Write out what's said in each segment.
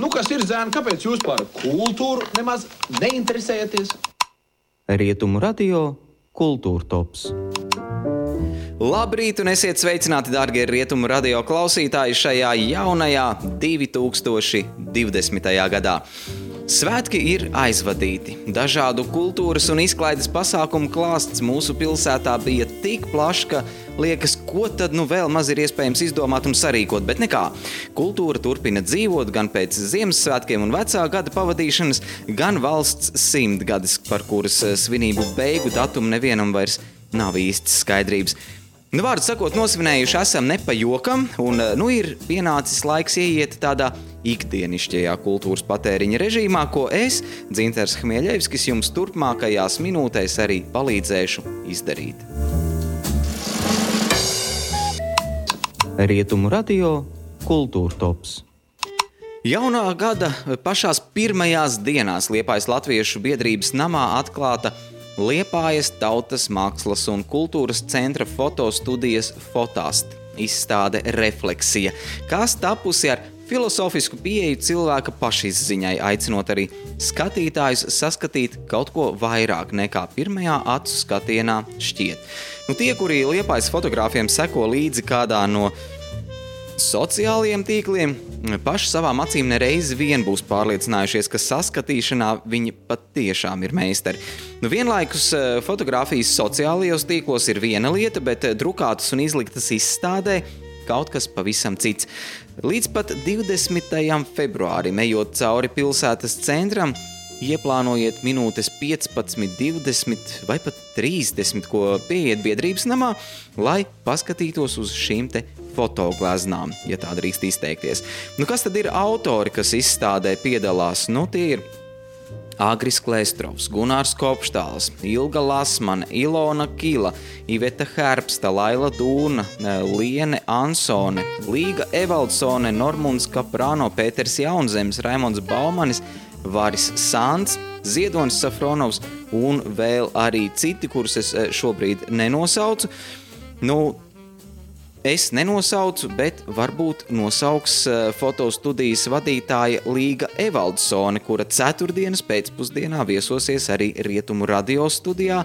Nu, kas ir zēni, kāpēc jūs par kultūru nemaz neinteresējaties? Rietumu radio Kultūra Tops. Labrīt, un esiet sveicināti, darbie rietumu radio klausītāji, šajā jaunajā 2020. gadā. Svētki ir aizvadīti. Dažādu kultūras un izklaides pasākumu klāsts mūsu pilsētā bija tik plašs, ka liekas, ko tad nu vēl maz ir iespējams izdomāt un sarīkot. Bet nekā, kultūra turpina dzīvot gan pēc Ziemassvētkiem un vecā gada pavadīšanas, gan valsts simtgades, par kuras svinību beigu datumu nevienam vairs nav īstas skaidrības. Nu, vārdu sakot, nosvinējuši esam ne pa jokam, un nu ir pienācis laiks ieiet tādā ikdienišķajā kultūras patēriņa režīmā, ko es, Dzinters Hmieļevskis, jums turpmākajās minūtēs arī palīdzēšu izdarīt. Rietumu radio Kultūra Tops. Jaunā gada pašās pirmajās dienās Liepājas Latviešu biedrības namā atklāta Liepājas Tautas Mākslas un kultūras centra fotostudijas Fotast izstāde Refleksija, kas tapusi ar filozofisku pieeju cilvēka pašizziņai, aicinot arī skatītājus saskatīt kaut ko vairāk nekā pirmajā acu skatienā šķiet. Nu, tie, kuri liepais fotogrāfiem seko līdzi kādā no sociālajiem tīkliem, paši savām acīm nereiz vien būs pārliecinājušies, ka saskatīšanā viņi patiešām ir meistari. Nu, vienlaikus eh, fotografijas sociālajos tīklos ir viena lieta, bet eh, drukātas un izliktas izstādē kaut kas pavisam cits. Līdz pat 20. februārim, ejot cauri pilsētas centram, ieplānojiet minūtes 15, 20 vai pat 30, ko pieiet biedrības namā, lai paskatītos uz šīm te fotogleznām, ja tā drīkst izteikties. Nu, kas tad ir autori, kas izstādē piedalās? Nu, tie ir Agris Klēstrovs, Gunārs Kopštāls, Ilga Lasmane, Ilona Kila, Iveta Herbsta, Laila Dūna, Liene Ansone, Līga Evaldsone, Normunds Kaprāno, Pēters Jaunzems, Raimonds Baumanis, Varis Sants, Ziedonis Safronovs un vēl arī citi, kurus es eh, šobrīd nenosaucu. Nu, Es nenosaucu, bet varbūt nosauks eh, fotostudijas vadītāja Līga Evaldsone, kura ceturtdienas pēcpusdienā viesosies arī Rietumu radio studijā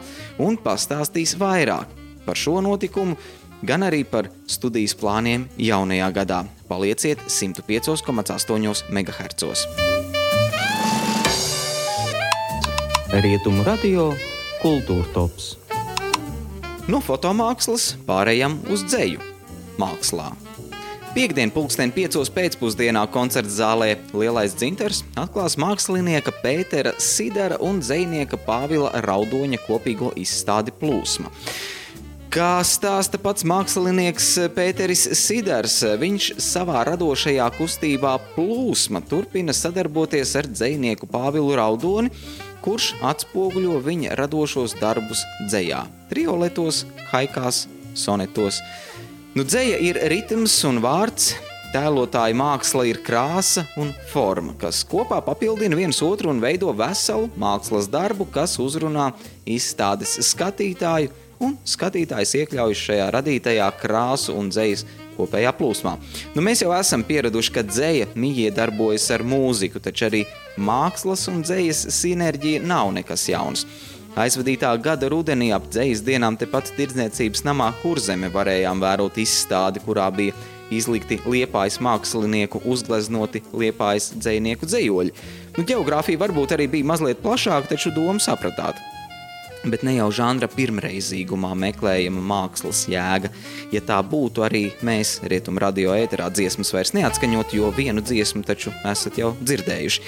un pastāstīs vairāk par šo notikumu, gan arī par studijas plāniem jaunajā gadā. Palieciet 105,8 MHz. Rietumu radio Kultūra Tops. No fotomākslas pārējām uz dzēju mākslā. Piektdien, pulksten 5. pēcpusdienā koncerta zālē Lielais dzintars atklās mākslinieka Pētera Sidara un zvejnieka Pāvila Raudoņa kopīgo izstādi plūsma. Kā stāsta pats mākslinieks Pēteris Sidars, viņš savā radošajā kustībā plūsma turpina sadarboties ar dzējnieku Pāvilu Raudoni, kurš atspoguļo viņa radošos darbus dzējā, trioletos, haikās, sonetos. Nu, dzēja ir ritms un vārds, tēlotāja māksla ir krāsa un forma, kas kopā papildina viens otru un veido veselu mākslas darbu, kas uzrunā izstādes skatītāju, un skatītājs iekļaujas šajā radītajā krāsu un dzējas kopējā plūsmā. Nu, mēs jau esam pieraduši, ka dzēja mīļie darbojas ar mūziku, taču arī mākslas un dzējas sinerģija nav nekas jauns. Aizvadītā gada rudenī ap dzīs dienām tepat tirdzniecības namā Kurzeme varējām vērot izstādi, kurā bija izlikti liepājas mākslinieku uzgleznoti liepājas dzējnieku dzējoļi. Nu, geogrāfija varbūt arī bija mazliet plašāka, taču domu sapratāt bet ne jau žanra pirmreizīgumā meklējama mākslas jēga. Ja tā būtu, arī mēs rietumu radio ēterā dziesmas vairs neatskaņot, jo vienu dziesmu taču esat jau dzirdējuši.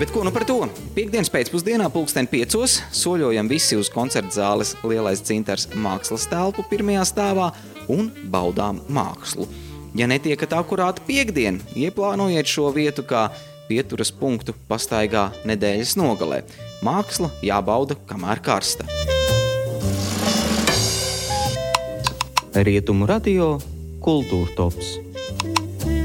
Bet ko nu par to? Piektdienas pēcpusdienā pulksten piecos soļojam visi uz koncerta zāles Lielais cintars mākslas telpu pirmajā stāvā un baudām mākslu. Ja netiekat akurāti piekdien, ieplānojiet šo vietu kā pieturas punktu pastaigā nedēļas nogalē. Māksla jābauda, kamēr karsta. Rietumu radio Kultūra Tops.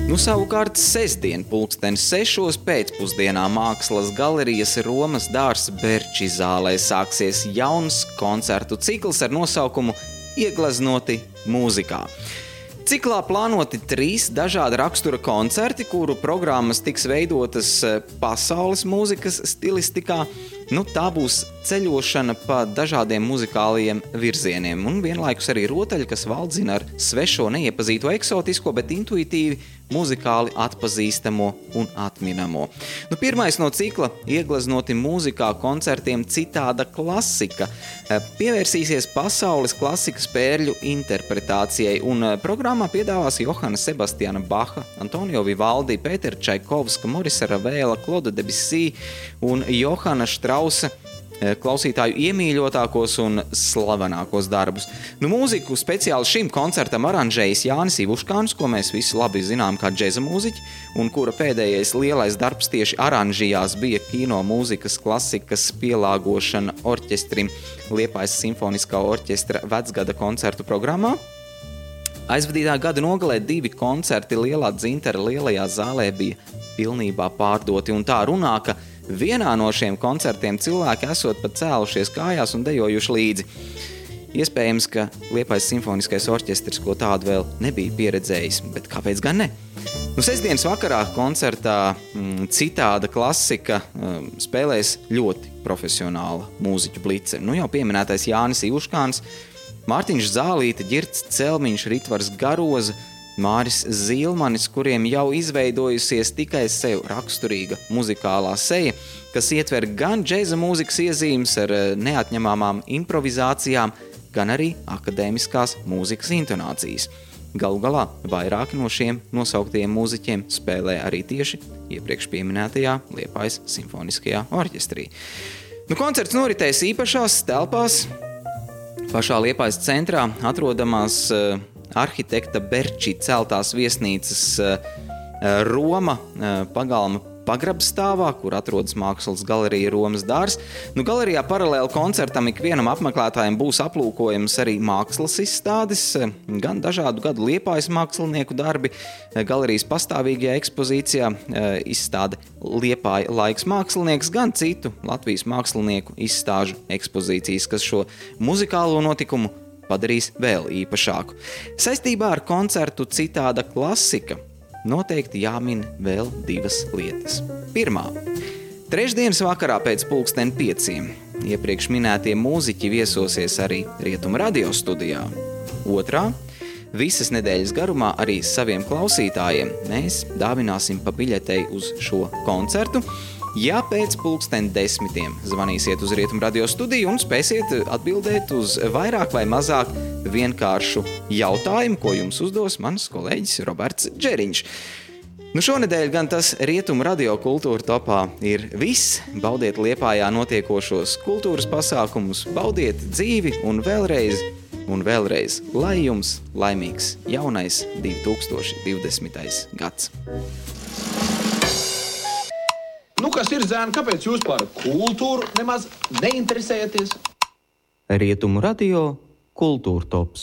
Nu, savukārt, sestdien, pulksten 6. pēcpusdienā Mākslas galerijas Romas dārza Berči zālē sāksies jauns koncertu cikls ar nosaukumu Ieglaznoti mūzikā. Ciklā plānoti trīs dažādi rakstura koncerti, kuru programmas tiks veidotas eh, pasaules mūzikas stilistikā. Nu, tā būs ceļošana pa dažādiem muzikāliem virzieniem, un vienlaikus arī rotaļa, kas valdzina ar svešo, neiepazīto, eksotisko, bet intuitīvi muzikāli atpazīstamo un atminamo. Nu, pirmais no cikla iegleznoti mūzikā koncertiem citāda klasika. Eh, pievērsīsies pasaules klasikas pērļu interpretācijai, un eh, programmā piedāvās Johana Sebastiana Baha, Antonio Vivaldi, Pētera Čaikovska, Morisa Ravēla, Kloda Debisī un Johana Štrausa Eh, klausītāju iemīļotākos un slavenākos darbus. Nu, mūziku speciāli šim koncertam aranžējis Jānis Ivuškāns, ko mēs visi labi zinām kā džēza mūziķi, un kura pēdējais lielais darbs tieši aranžījās bija kino mūzikas klasikas pielāgošana orķestrim Liepājas simfoniskā orķestra vecgada koncertu programmā. Aizvadītā gada nogalē divi koncerti Lielā dzintara lielajā zālē bija pilnībā pārdoti, un tā runā, ka Vienā no šiem koncertiem cilvēki esot pat cēlušies kājās un dejojuši līdzi. Iespējams, ka Liepais simfoniskais orķestris ko tādu vēl nebija pieredzējis, bet kāpēc gan ne? Nu, sestdienas vakarā koncertā m, citāda klasika m, spēlēs ļoti profesionāla mūziķu blice. Nu, jau pieminētais Jānis Ivuškāns, Mārtiņš Zālīte, Girts Celmiņš, Ritvars Garoza, Māris Zilmanis, kuriem jau izveidojusies tikai sev raksturīga muzikālā seja, kas ietver gan džēza mūzikas iezīmes ar eh, neatņemamām improvizācijām, gan arī akadēmiskās mūzikas intonācijas. Galu galā vairāki no šiem nosauktajiem mūziķiem spēlē arī tieši iepriekš minētajā Liepājas simfoniskajā orķestrī. Nu, koncerts noritēs īpašās telpās. Pašā Liepājas centrā atrodamās uh, arhitekta Berčī celtās viesnīcas eh, Roma eh, pagalma pagrabstāvā, kur atrodas Mākslas galerija Romas dārzs. Nu, galerijā paralēli koncertam ikvienam apmeklētājam būs aplūkojams arī mākslas izstādes, eh, gan dažādu gadu liepājas mākslinieku darbi. Galerijas pastāvīgajā ekspozīcijā izstāde Liepāja laiks mākslinieks, gan citu Latvijas mākslinieku izstāžu ekspozīcijas, kas šo muzikālo notikumu padarīs vēl īpašāku. Saistībā ar koncertu citāda klasika noteikti jāmin vēl divas lietas. Pirmā. Trešdienas vakarā pēc pulksten pieciem iepriekš minētie mūziķi viesosies arī Rietuma radio studijā. Otrā. Visas nedēļas garumā arī saviem klausītājiem mēs dāvināsim pa biļetei uz šo koncertu. Ja pēc pulksten desmitiem zvanīsiet uz Rietumu radio studiju un spēsiet atbildēt uz vairāk vai mazāk vienkāršu jautājumu, ko jums uzdos mans kolēģis Roberts Džeriņš. Nu šonadēļ gan tas rietumu radio kultūra topā ir viss. Baudiet liepājā notiekošos kultūras pasākumus, baudiet dzīvi un vēlreiz, un vēlreiz, lai jums laimīgs jaunais 2020. gads! Kas ir zēni, kāpēc jūs par kultūru nemaz neinteresējaties? Rietumu radio Kultūra tops.